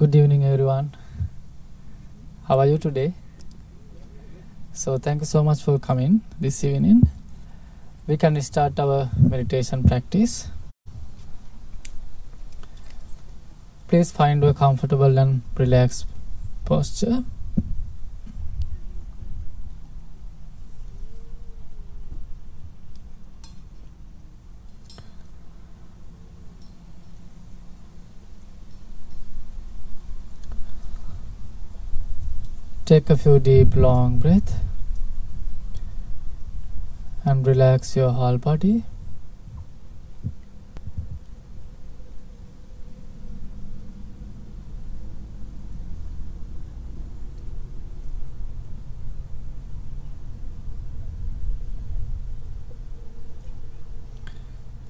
Good evening, everyone. How are you today? So, thank you so much for coming this evening. We can start our meditation practice. Please find a comfortable and relaxed posture. Take a few deep, long breaths and relax your whole body.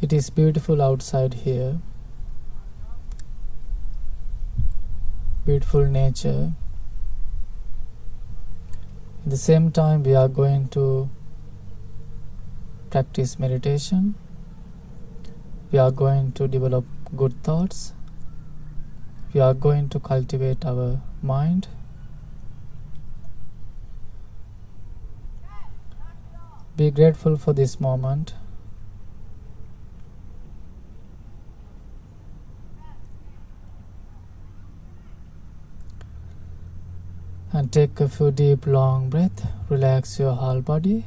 It is beautiful outside here. Beautiful nature. At the same time, we are going to practice meditation. We are going to develop good thoughts. We are going to cultivate our mind. Be grateful for this moment. Take a few deep long breath relax your whole body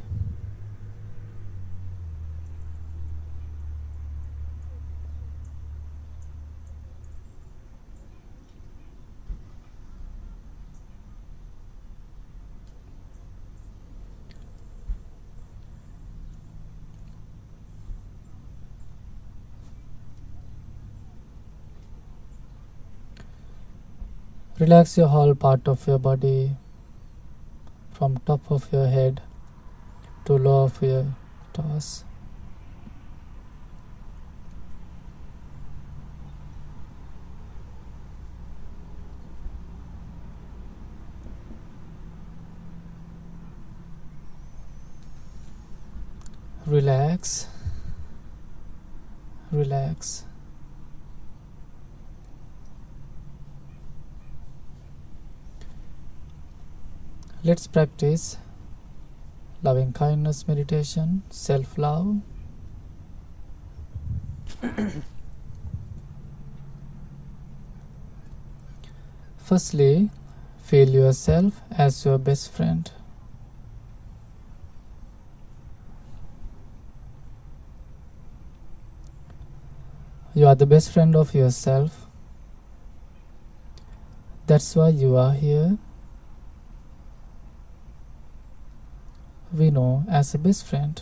Relax your whole part of your body from top of your head to low of your toes. Relax. Relax. Let's practice loving kindness meditation, self love. Firstly, feel yourself as your best friend. You are the best friend of yourself. That's why you are here. We know as a best friend.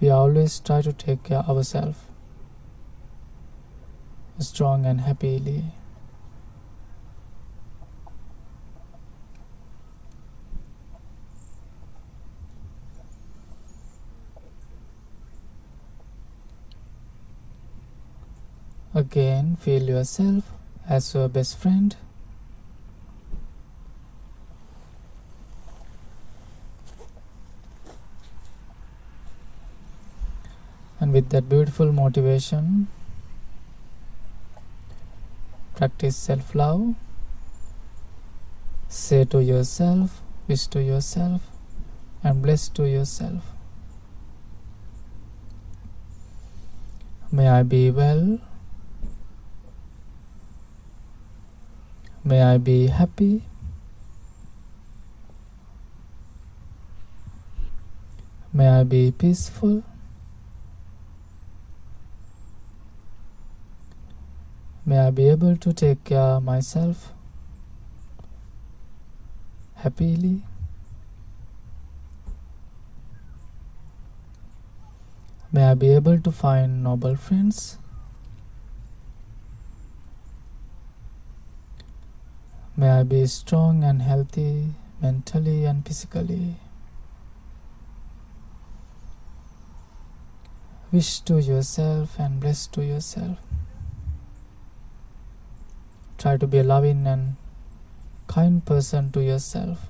We always try to take care of ourselves strong and happily. Again, feel yourself as your best friend. And with that beautiful motivation practice self love say to yourself wish to yourself and bless to yourself. May i be well. May i be happy. May i be peaceful May I be able to take care of myself happily. May I be able to find noble friends. May I be strong and healthy mentally and physically. Wish to yourself and bless to yourself. Try to be a loving and kind person to yourself.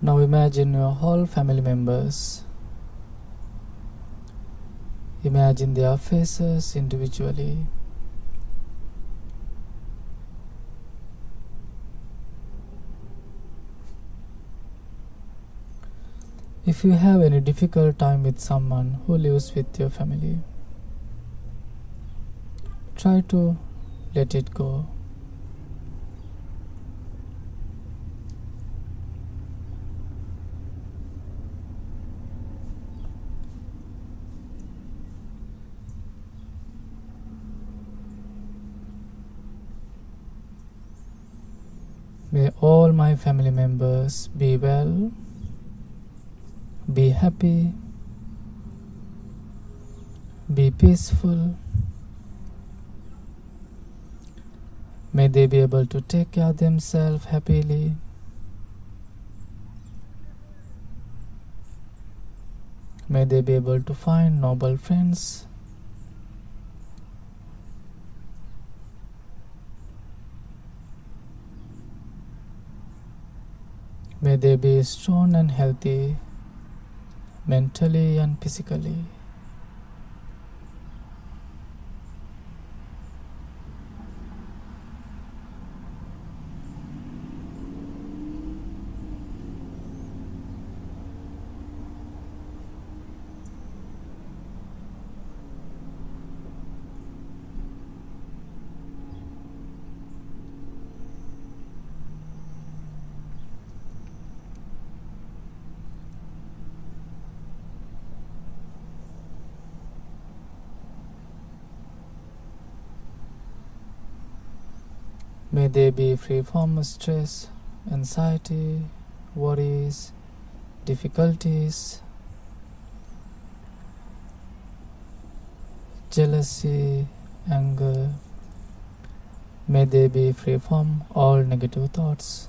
Now imagine your whole family members. Imagine their faces individually. If you have any difficult time with someone who lives with your family, try to let it go. May all my family members be well, be happy, be peaceful. May they be able to take care of themselves happily. May they be able to find noble friends. May they be strong and healthy mentally and physically. May they be free from stress, anxiety, worries, difficulties, jealousy, anger. May they be free from all negative thoughts.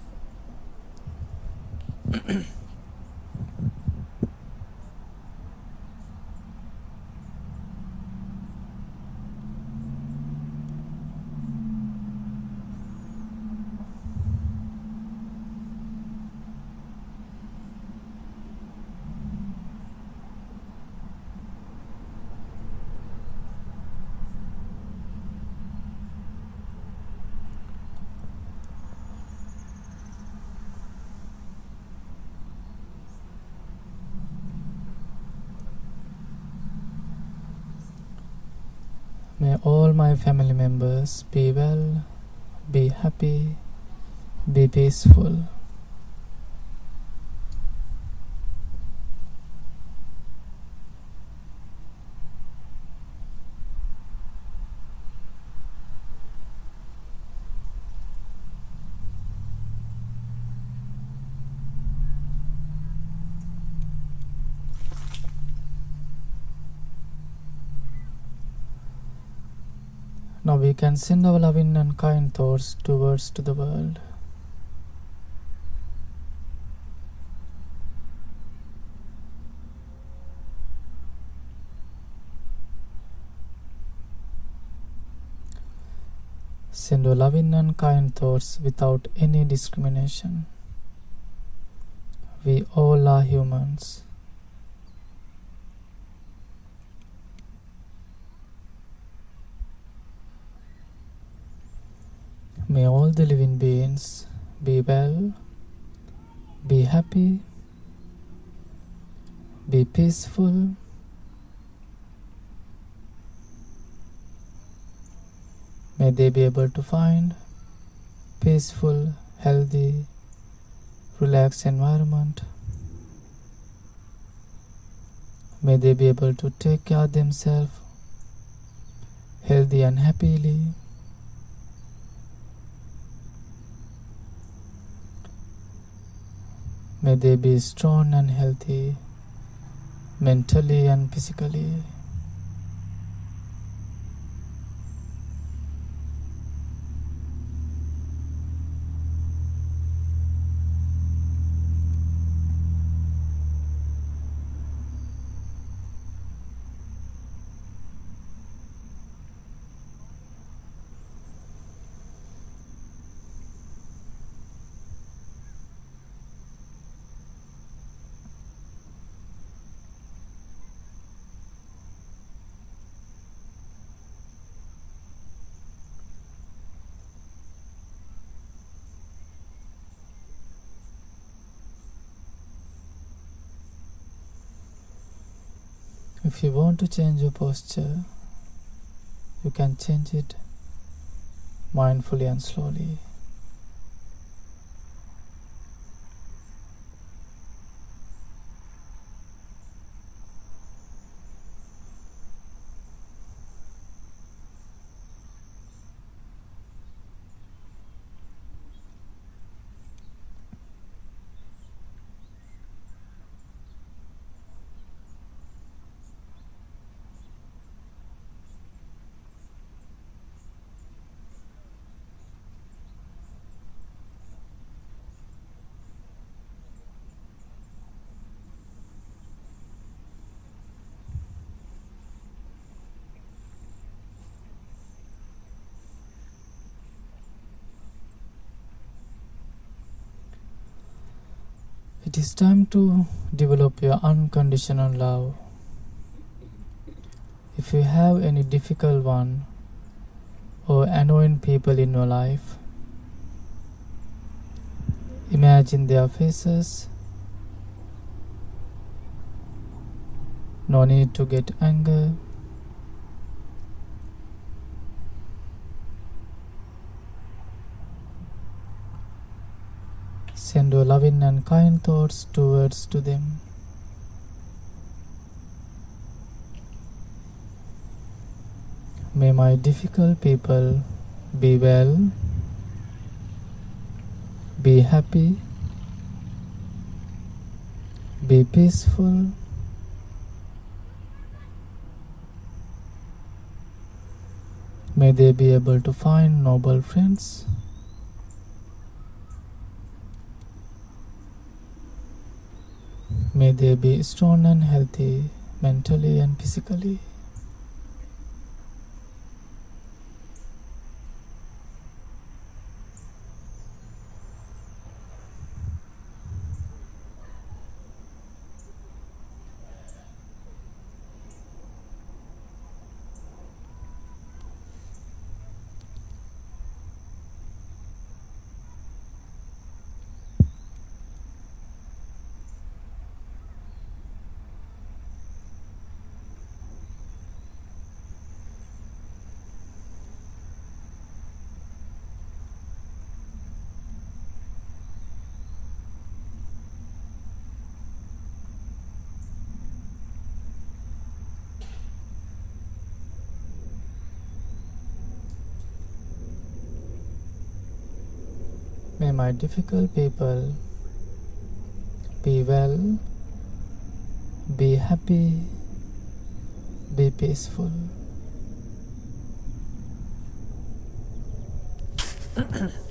May all my family members be well, be happy, be peaceful. Now we can send our loving and kind thoughts towards to the world. Send your loving and kind thoughts without any discrimination. We all are humans. May all the living beings be well, be happy, be peaceful. May they be able to find peaceful, healthy, relaxed environment. May they be able to take care of themselves healthy and happily. May they be strong and healthy mentally and physically. If you want to change your posture, you can change it mindfully and slowly. It is time to develop your unconditional love. If you have any difficult one or annoying people in your life, imagine their faces. No need to get anger. Send your loving and kind thoughts towards to them. May my difficult people be well, be happy, be peaceful, may they be able to find noble friends. May they be strong and healthy mentally and physically. May my difficult people be well, be happy, be peaceful.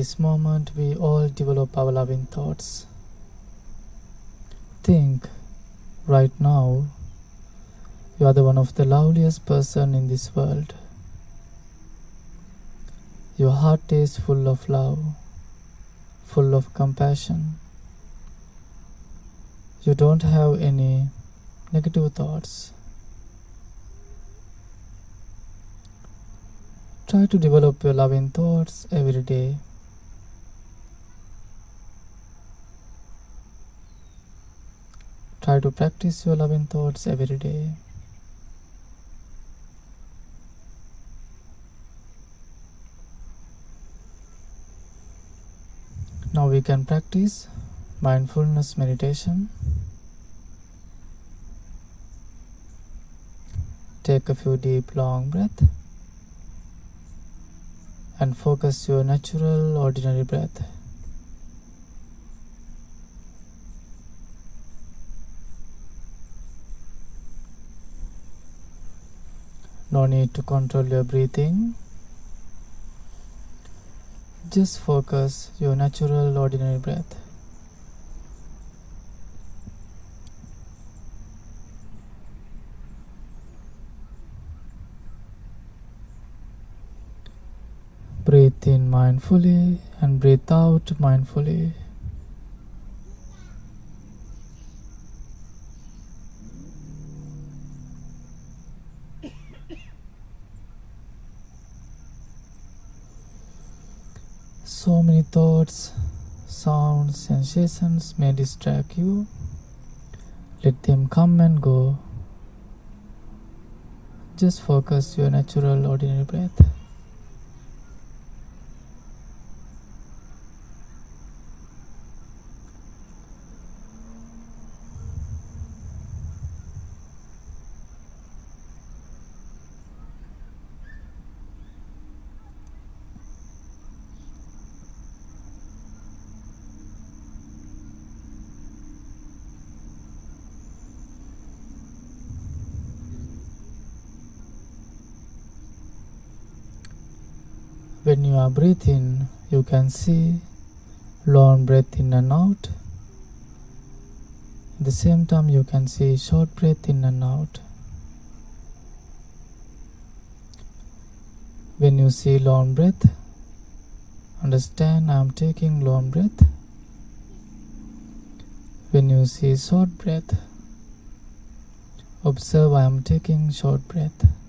this moment, we all develop our loving thoughts. think right now you are the one of the loveliest person in this world. Your heart is full of love, full of compassion. You don't have any negative thoughts. Try to develop your loving thoughts every day. Try to practice your loving thoughts every day. Now we can practice mindfulness meditation. Take a few deep long breaths and focus your natural ordinary breath. No need to control your breathing. Just focus your natural ordinary breath. Breathe in mindfully and breathe out mindfully. So many thoughts, sounds, sensations may distract you. Let them come and go. Just focus your natural ordinary breath. When you are breathing, you can see long breath in and out. At the same time, you can see short breath in and out. When you see long breath, understand I am taking long breath. When you see short breath, observe I am taking short breath.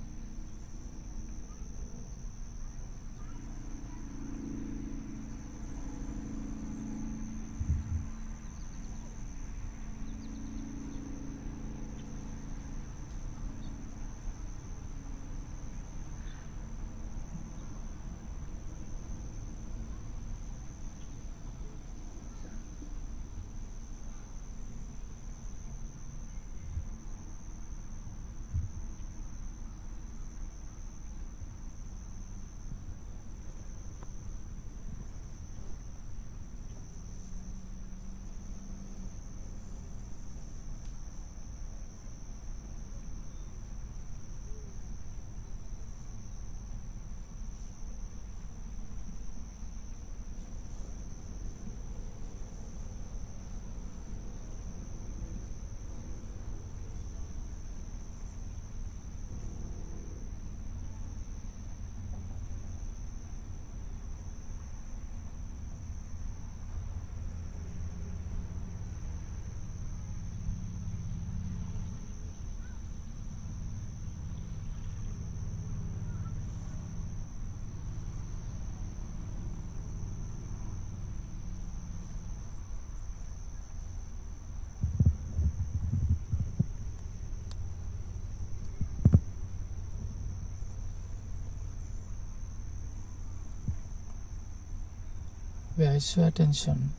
Where is your attention?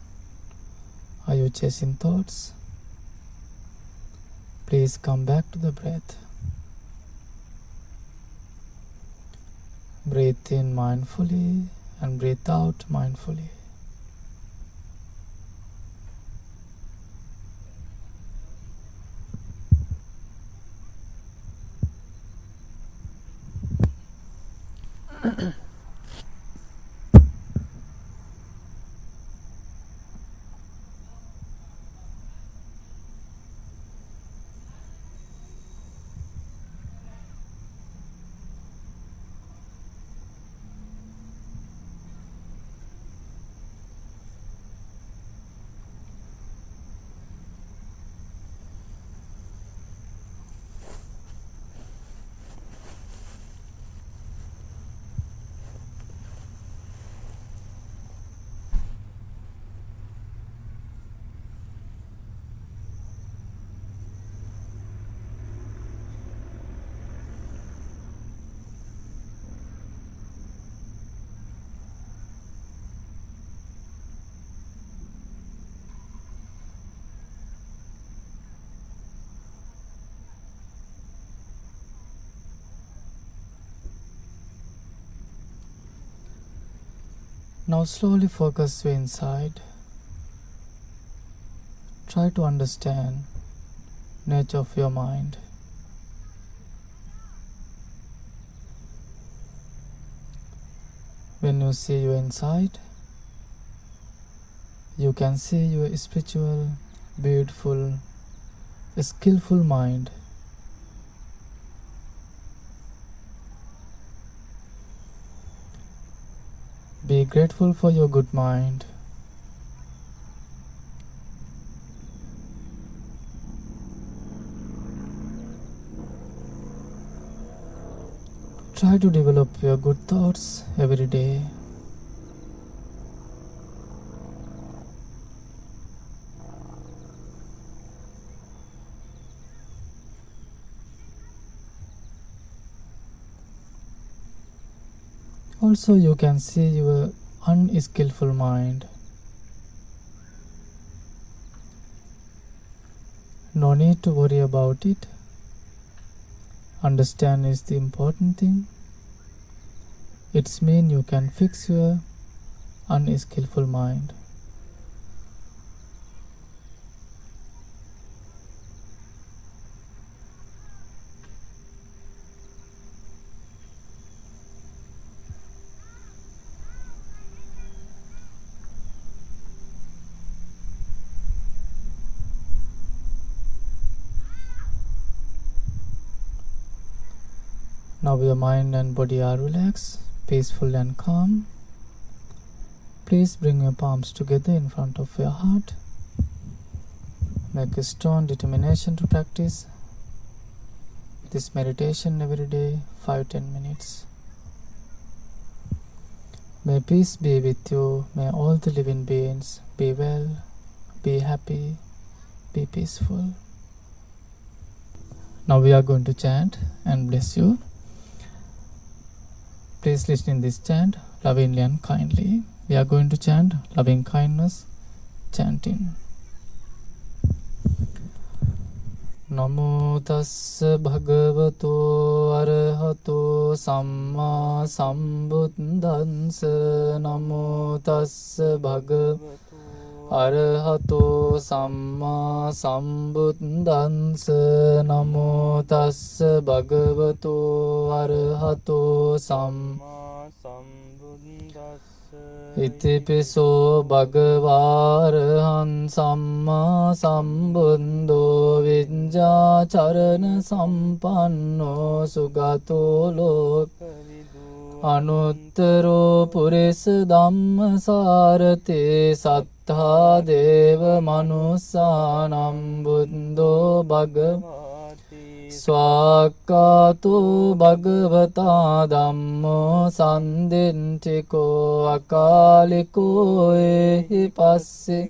Are you chasing thoughts? Please come back to the breath. Breathe in mindfully and breathe out mindfully. Now slowly focus your inside. Try to understand nature of your mind. When you see your inside, you can see your spiritual, beautiful, skillful mind. Be grateful for your good mind. Try to develop your good thoughts every day. Also, you can see your unskillful mind. No need to worry about it. Understand is the important thing. It's mean you can fix your unskillful mind. Now your mind and body are relaxed, peaceful and calm. Please bring your palms together in front of your heart. Make a strong determination to practice this meditation every day, 5 10 minutes. May peace be with you. May all the living beings be well, be happy, be peaceful. Now we are going to chant and bless you. Please listen in this chant lovingly and kindly. We are going to chant loving kindness chanting. නමෝ තස්ස භගවතෝ අරහතෝ සම්මා සම්බුද්දන්ස නමෝ තස්ස භගවතෝ අරහතෝ සම්මා සම්බුද්දන්ස නමෝ තස්ස භගවතෝ අරහතෝ සම්මා සම්බුද්දස්ස ඉතිපිසෝ භගවාරහන් සම්මා සම්බුන්දෝ විඤ්ජාචරණ සම්පන්නෝ සුගතෝලෝක පරිදු අනුත්තරෝ පුරිස ධම්මසාරතේ සත්හා දේව මනුස්සානම් බුන්දෝ භගව වාති ස්වාක්කාතු භගවතා ධම්මෝ සන්දෙන්ටිකෝ අකාලිකෝ එහි පස්සේ.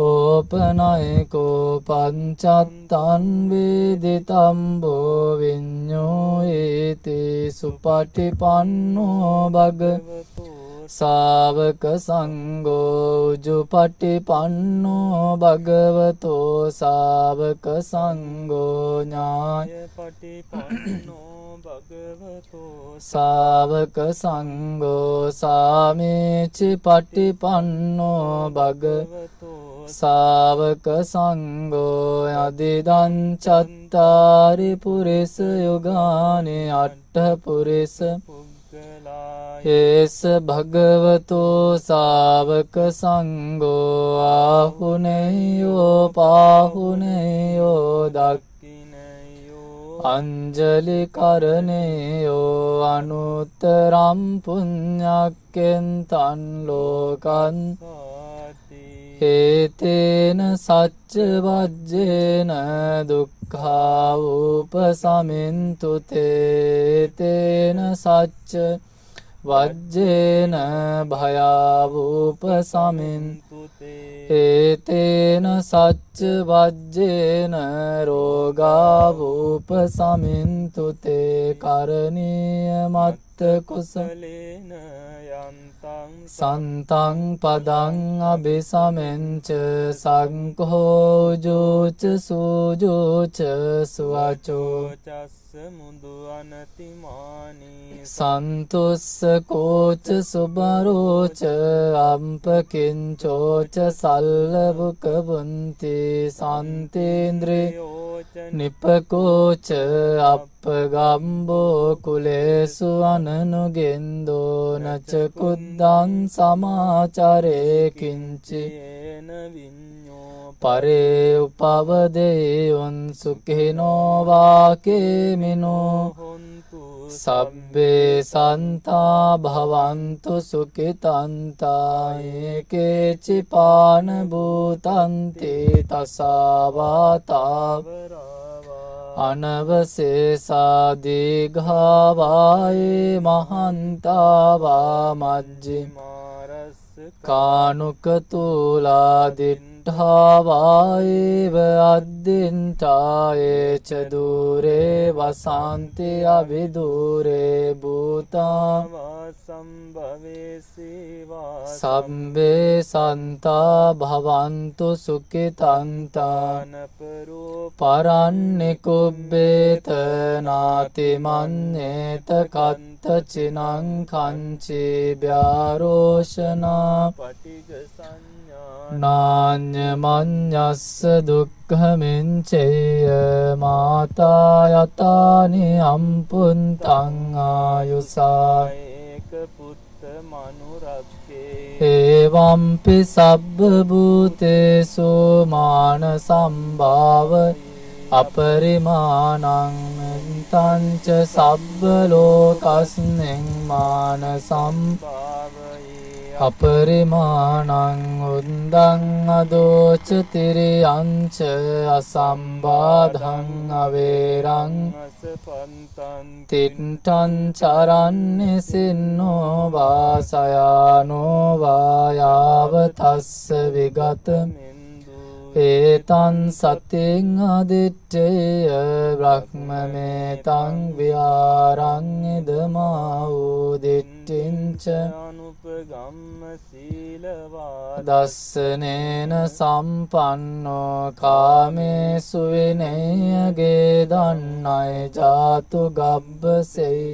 ඕපනයකෝ පංචත්තන් වේදිතම්බෝ විඤ්ඤෝ ඒති සුපටිපන්නෝ භග සාවක සංගෝජුපටි පන්නෝ භගවතෝ සාවක සංගෝඥාය පටි පන්නෝ භගවතෝ සාවක සංගෝ සාමීචි පටි පන්නෝ භගවතෝ සාවක සංගෝ අදිදංචත්තාරි පුරිස යුගානේ අට්ඨ පුරිස පුරිස ඒස භගවතෝ සාවක සංඝෝ ආහුනේයෝ පාහුනේයෝ දක් කිනයෝ අංජලි කරණයෝ අනුත්තරම් පුඤ්ඤක්කෙන් තන් ලෝකන් හේතේන සච්ච වජ්ජේන දුක්ඛා උපසමින්තු තේතේන සච්ච වජ්ජේන භයාවූප සමින්තුතේ ඒතේන සච්ච වජ්ජේන රෝගාවූප සමින්තුතේ කරණීය මත්ත කුසලේන යන්තං සන්තං පදං අභිසමෙන්ච සංකෝජෝච සූජෝච සුවචෝචස් චස්ස මුදු අනතිමානී සන්තුස්ස කෝච සුබරෝච අම්පකින්චෝච සල්ලබුක බුන්ති සන්තේන්ද්‍රේ නිපකෝච අපගම්බෝ කුලේසු අනනුගෙන්දෝ නචකුද්දන් සමාචරයකිංචි යේන විඤ්ඤෝ පරේ උපවදේයොන් සුකිනෝවාකේමිනෝ හොන්තු සබ්බේ සන්තා භවන්තු සුකිතන්තාඒකේචි පානභූතන්ති තසාවාතාව අනවසේසාදීඝාවායේ මහන්තාවා මජ්ජි මාරස්ස ඩ්ඩාවායේව අද්දින්තායේච දූරේ වසන්ති අවිදූරේ භූතාවා සම්භවේසිවා සම්බේ සන්තා භවන්තු සුකිතන්තානපරු පරන්නෙකුබ්බේතනාතිමන්නේත කත්ත චිනං කංචේ ්‍යාරෝෂනා පටිගසන්න නාඤ්ඤමඤ්ඤස්ස දුක්ඛමින්චේය මාතා යතානි අම්පුන්තං ආයුසා ඒක පුත්ත මනුරක්කේ ඒවම්පි සබ්බ භූතේසු මාන සම්භාව අපරිමාණං තංච සබ්බ ලෝකස්නෙන් මාන භාවයේ අපරිමාණං උන්දං අදෝච තිරියංච අසම්බාධං අවේරං අස පන්තන් තිට්ටං චරන්නේ සින්නෝ වාසයානෝ වායාව තස්ස විගත මෙන්දු ඒතන් සතින් අදිට්ඨේය බ්‍රහ්මමේතං විහාරං ඉදමා වූ දිට්ඨින්ච අනුපගම්ම සීලවා දස්සනේන සම්පන්නෝ කාමේසු විනයගේ දන්නයි ජාතු ගබ්බසෙයි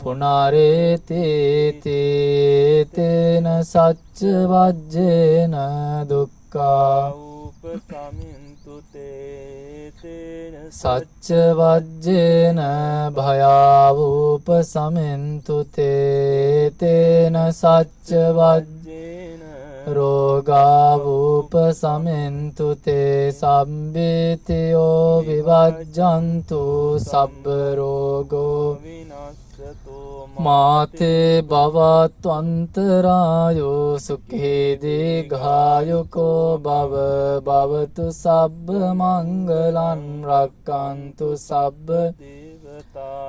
පුනරේතේතේන සච්ච වජ්ජේන දුක්ඛා උප සමින්තු තේතේන සච්ච වජ්ජේන භයාවූප සමෙන්තු තේතේන සච්ච වජ්ජේන ජේන රෝගාවූප සමෙන්තු තේ සම්බේතියෝ විවජ්ජන්තු සබ්බ රෝගෝ විනස්සතෝ මාතේ භවත්වන්තරායෝ සුඛේදී ගායුකෝ භව භවතු සබ්බ මංගලන් රක්කන්තු සබ්බ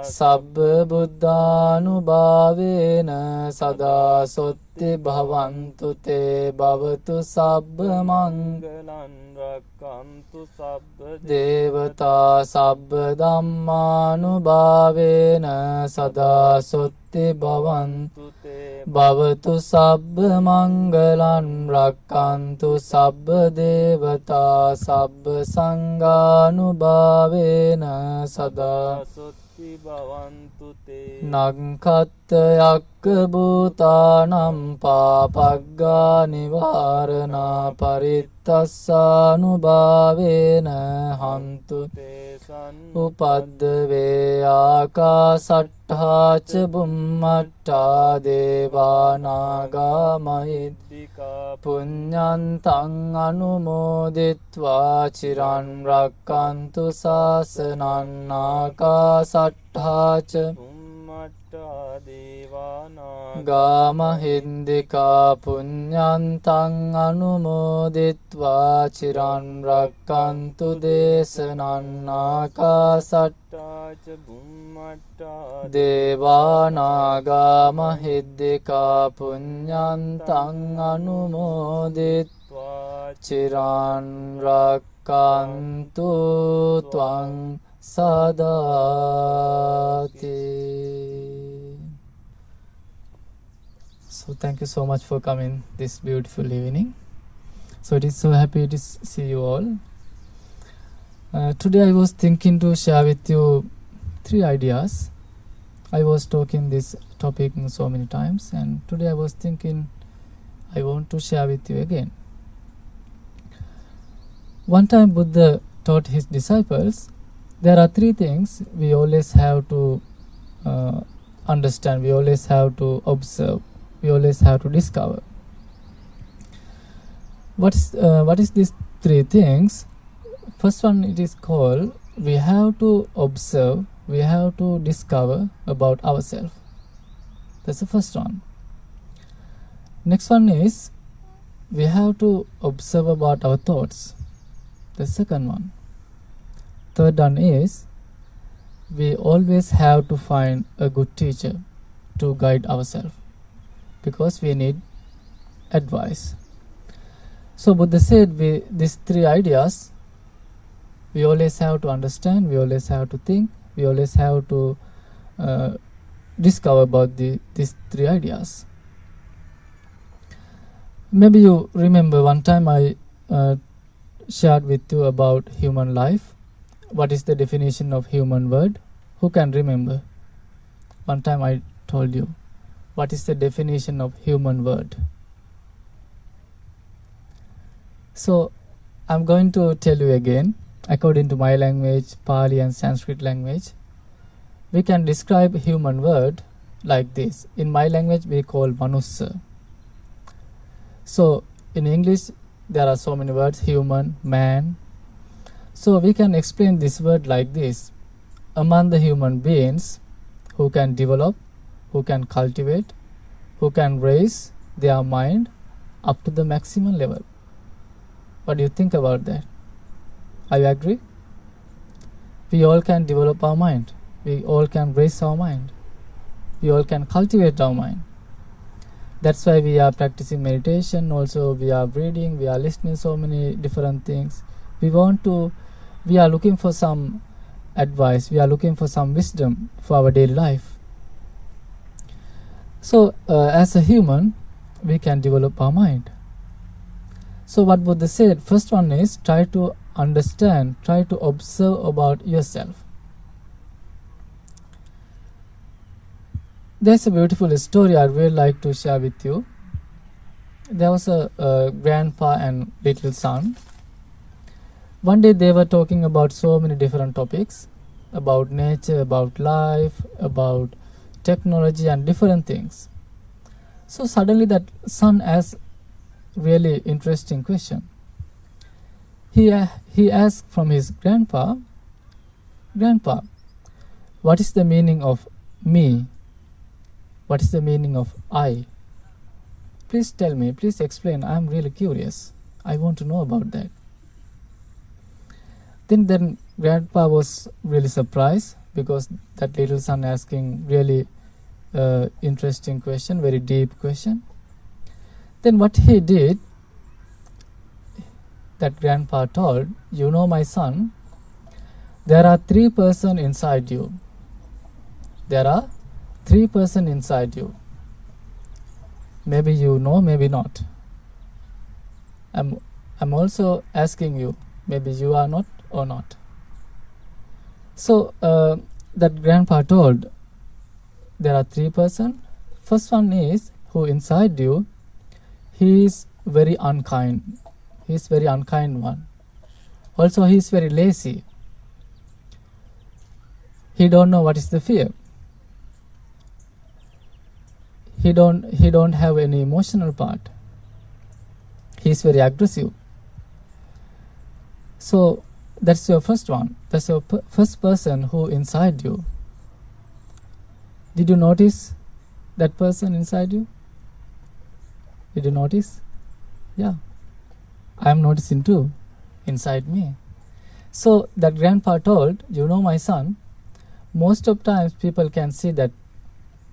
සබ්බ බුද්ධානුභාවේන සදා සොත්ති භවන්තු තේ භවතු සබ්බ මංග ගලන් රක්කන්තු සබ්බ දේවතා සබ්බ ධම්මානුභාවේන සදා සොත්ති තේ භවතු සබ්බ මංගලන් රක්කන්තු සබ්බ දේවතා සබ්බ සංඝානුභාවේන සදා. සොත්ති භවන්තු තේ නංකත්ත යක්ක භූතානම් පාපග්ගා නිවාරණා පරිත්තස්සානුභාවේන හන්තු තේසන් උපද්දවේ ආකාසට්ඨාච බුම්මට්ඨා දේවානාගාමහිත් දිකා පුඤ්ඤන්තං අනුමෝදිත්වා චිරන් රක්칸තු ශාසනං ආකාසට්ඨාච ගාමහින්දිකා පුඤ්ඤන්තං අනුමෝදිත්වා චිරන් රක්කන්තු දේශනං ආකාසට්ටාච බුම්මට්ටා දේවානාගා මහිද්దికා පුඤ්ඤන්තං අනුමෝදිත්වා චිරන් රක්කන්තු ත්වං සදාති So thank you so much for coming this beautiful evening. So it is so happy to see you all. Uh, today I was thinking to share with you three ideas. I was talking this topic so many times, and today I was thinking I want to share with you again. One time, Buddha taught his disciples there are three things we always have to uh, understand, we always have to observe, we always have to discover. What's, uh, what is these three things? First one, it is called we have to observe, we have to discover about ourselves. That's the first one. Next one is we have to observe about our thoughts. The second one. Third one is we always have to find a good teacher to guide ourselves because we need advice. So Buddha said we these three ideas we always have to understand, we always have to think, we always have to uh, discover about the, these three ideas. Maybe you remember one time I uh, shared with you about human life. What is the definition of human word? Who can remember? One time I told you. What is the definition of human word? So I'm going to tell you again according to my language, Pali and Sanskrit language, we can describe human word like this. In my language, we call manussa. So in English, there are so many words: human, man. So we can explain this word like this: among the human beings who can develop, who can cultivate, who can raise their mind up to the maximum level. What do you think about that? Are you agree? We all can develop our mind. We all can raise our mind. We all can cultivate our mind. That's why we are practicing meditation. Also, we are reading. We are listening so many different things. We want to. We are looking for some advice. We are looking for some wisdom for our daily life. So, uh, as a human, we can develop our mind. So, what Buddha said, first one is try to understand, try to observe about yourself. There's a beautiful story I would like to share with you. There was a, a grandpa and little son. One day they were talking about so many different topics about nature, about life, about technology, and different things. So suddenly that son asked really interesting question. He, uh, he asked from his grandpa, Grandpa, what is the meaning of me? What is the meaning of I? Please tell me, please explain. I am really curious. I want to know about that. Then, then grandpa was really surprised because that little son asking really uh, interesting question, very deep question. Then what he did, that grandpa told, you know my son, there are three person inside you. There are three person inside you. Maybe you know, maybe not. I'm, I'm also asking you, maybe you are not or not. So uh, that grandpa told, there are three person. First one is who inside you, he is very unkind. He is very unkind one. Also, he is very lazy. He don't know what is the fear. He don't he don't have any emotional part. He is very aggressive. So that's your first one. That's your first person who inside you. Did you notice that person inside you? Did you notice? Yeah. I am noticing too inside me. So that grandpa told, you know my son, most of times people can see that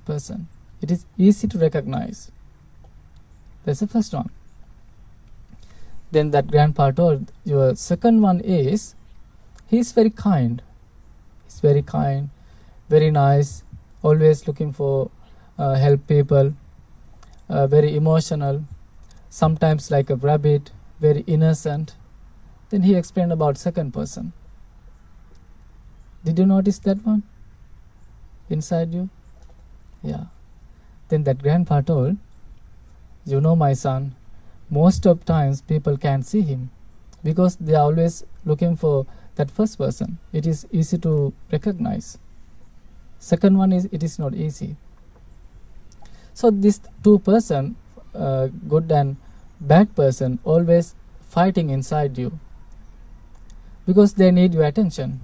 person. It is easy to recognize. That's the first one. Then that grandpa told, your second one is, he is very kind. He's very kind, very nice, always looking for uh, help people, uh, very emotional, sometimes like a rabbit, very innocent. Then he explained about second person. Did you notice that one? inside you? Yeah. Then that grandpa told, You know, my son, most of times people can't see him because they are always looking for that first person. It is easy to recognize. Second one is it is not easy. So this two person, uh, good and bad person, always fighting inside you because they need your attention.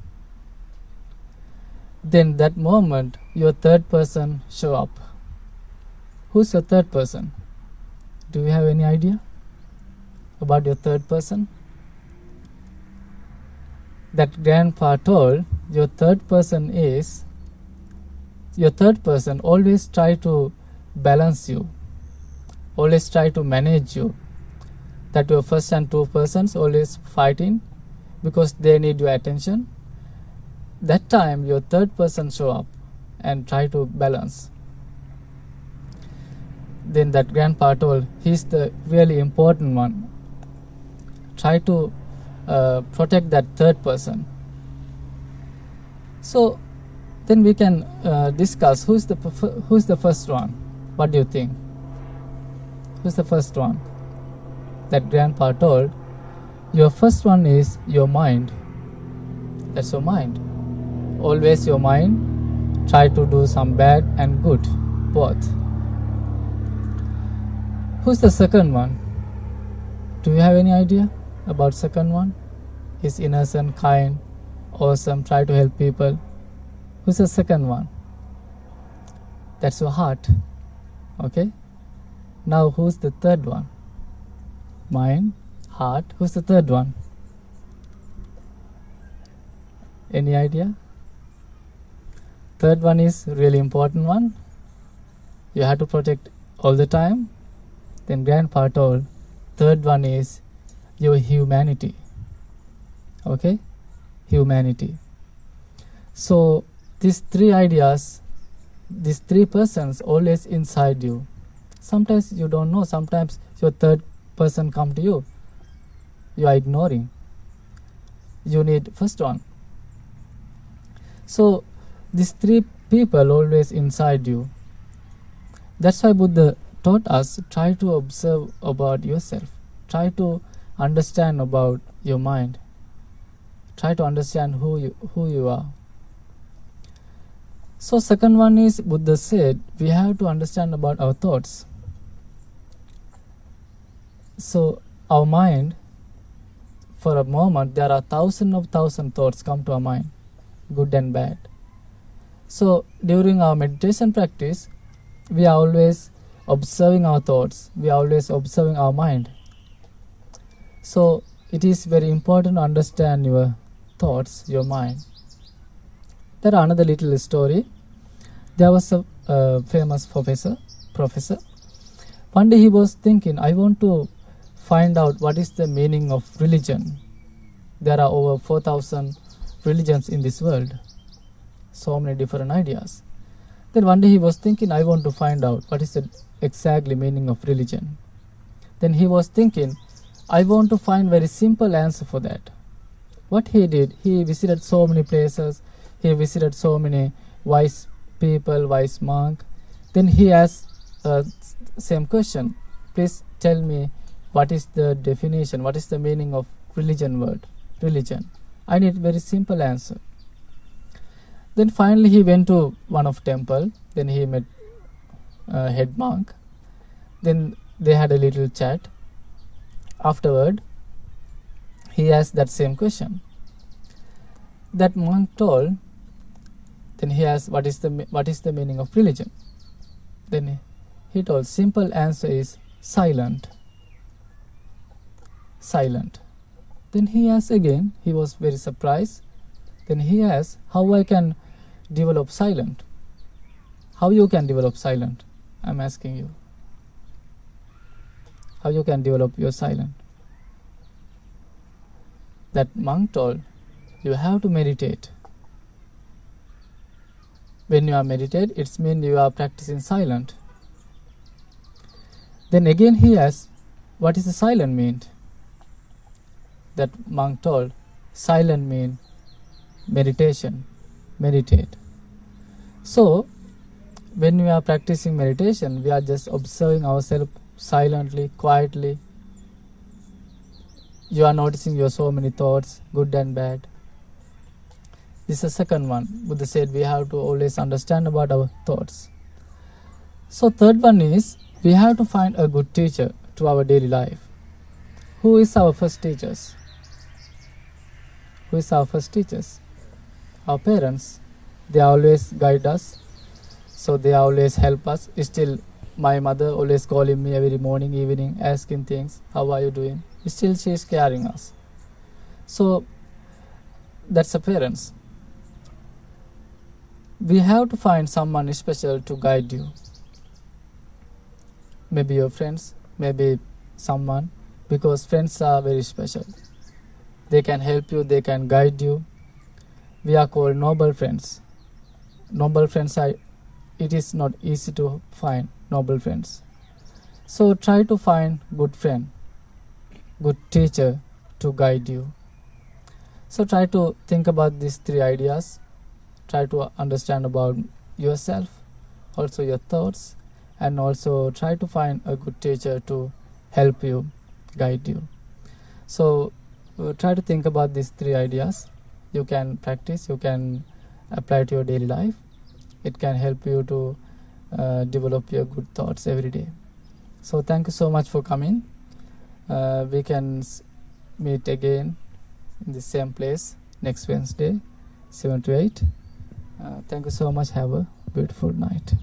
Then that moment your third person show up. Who's your third person? Do you have any idea about your third person? That grandpa told your third person is your third person always try to balance you. Always try to manage you. That your first and two persons always fighting because they need your attention. That time your third person show up and try to balance. Then that grandpa told he's the really important one. Try to uh, protect that third person. So then we can uh, discuss who's the who's the first one. What do you think? Who's the first one? That grandpa told your first one is your mind. That's your mind. Always your mind. Try to do some bad and good both. Who's the second one? Do you have any idea about second one? Is innocent kind awesome try to help people who's the second one? That's your heart. Okay. Now who's the third one? Mind heart. Who's the third one? Any idea? Third one is really important one. You have to protect all the time. Then grandpa told third one is your humanity. Okay? Humanity. So these three ideas these three persons always inside you. Sometimes you don't know sometimes your third person come to you. You are ignoring. You need first one. So these three people always inside you. That's why buddha taught us try to observe about yourself. Try to understand about your mind. Try to understand who you who you are so second one is buddha said we have to understand about our thoughts so our mind for a moment there are thousands of thousand thoughts come to our mind good and bad so during our meditation practice, we are always observing our thoughts, we are always observing our mind. So it is very important to understand your thoughts, your mind. There another little story. There was a uh, famous professor, professor. One day he was thinking, I want to find out what is the meaning of religion. There are over 4,000 religions in this world so many different ideas. Then one day he was thinking, I want to find out what is the exactly meaning of religion. Then he was thinking, I want to find very simple answer for that. What he did, he visited so many places, he visited so many wise people, wise monk. Then he asked uh, same question. Please tell me what is the definition, what is the meaning of religion word, religion. I need very simple answer. Then finally he went to one of temple. Then he met uh, head monk. Then they had a little chat. Afterward, he asked that same question. That monk told. Then he asked, "What is the what is the meaning of religion?" Then he told, "Simple answer is silent." Silent. Then he asked again. He was very surprised. Then he asked, "How I can develop silent how you can develop silent i'm asking you how you can develop your silent that monk told you have to meditate when you are meditate it means you are practicing silent then again he asks what is the silent mean that monk told silent mean meditation meditate So, when we are practicing meditation, we are just observing ourselves silently, quietly. You are noticing your so many thoughts, good and bad. This is the second one. Buddha said we have to always understand about our thoughts. So third one is we have to find a good teacher to our daily life. Who is our first teachers? Who is our first teachers? Our parents. They always guide us. So they always help us. Still my mother always calling me every morning, evening, asking things, how are you doing? Still she is caring us. So that's the parents. We have to find someone special to guide you. Maybe your friends, maybe someone, because friends are very special. They can help you, they can guide you. We are called noble friends. Noble friends are it is not easy to find noble friends. So try to find good friend, good teacher to guide you. So try to think about these three ideas. Try to understand about yourself, also your thoughts, and also try to find a good teacher to help you, guide you. So uh, try to think about these three ideas. You can practice, you can apply to your daily life. It can help you to uh, develop your good thoughts every day. So thank you so much for coming. Uh, we can meet again in the same place next Wednesday, 7 to 8. Uh, thank you so much. Have a beautiful night.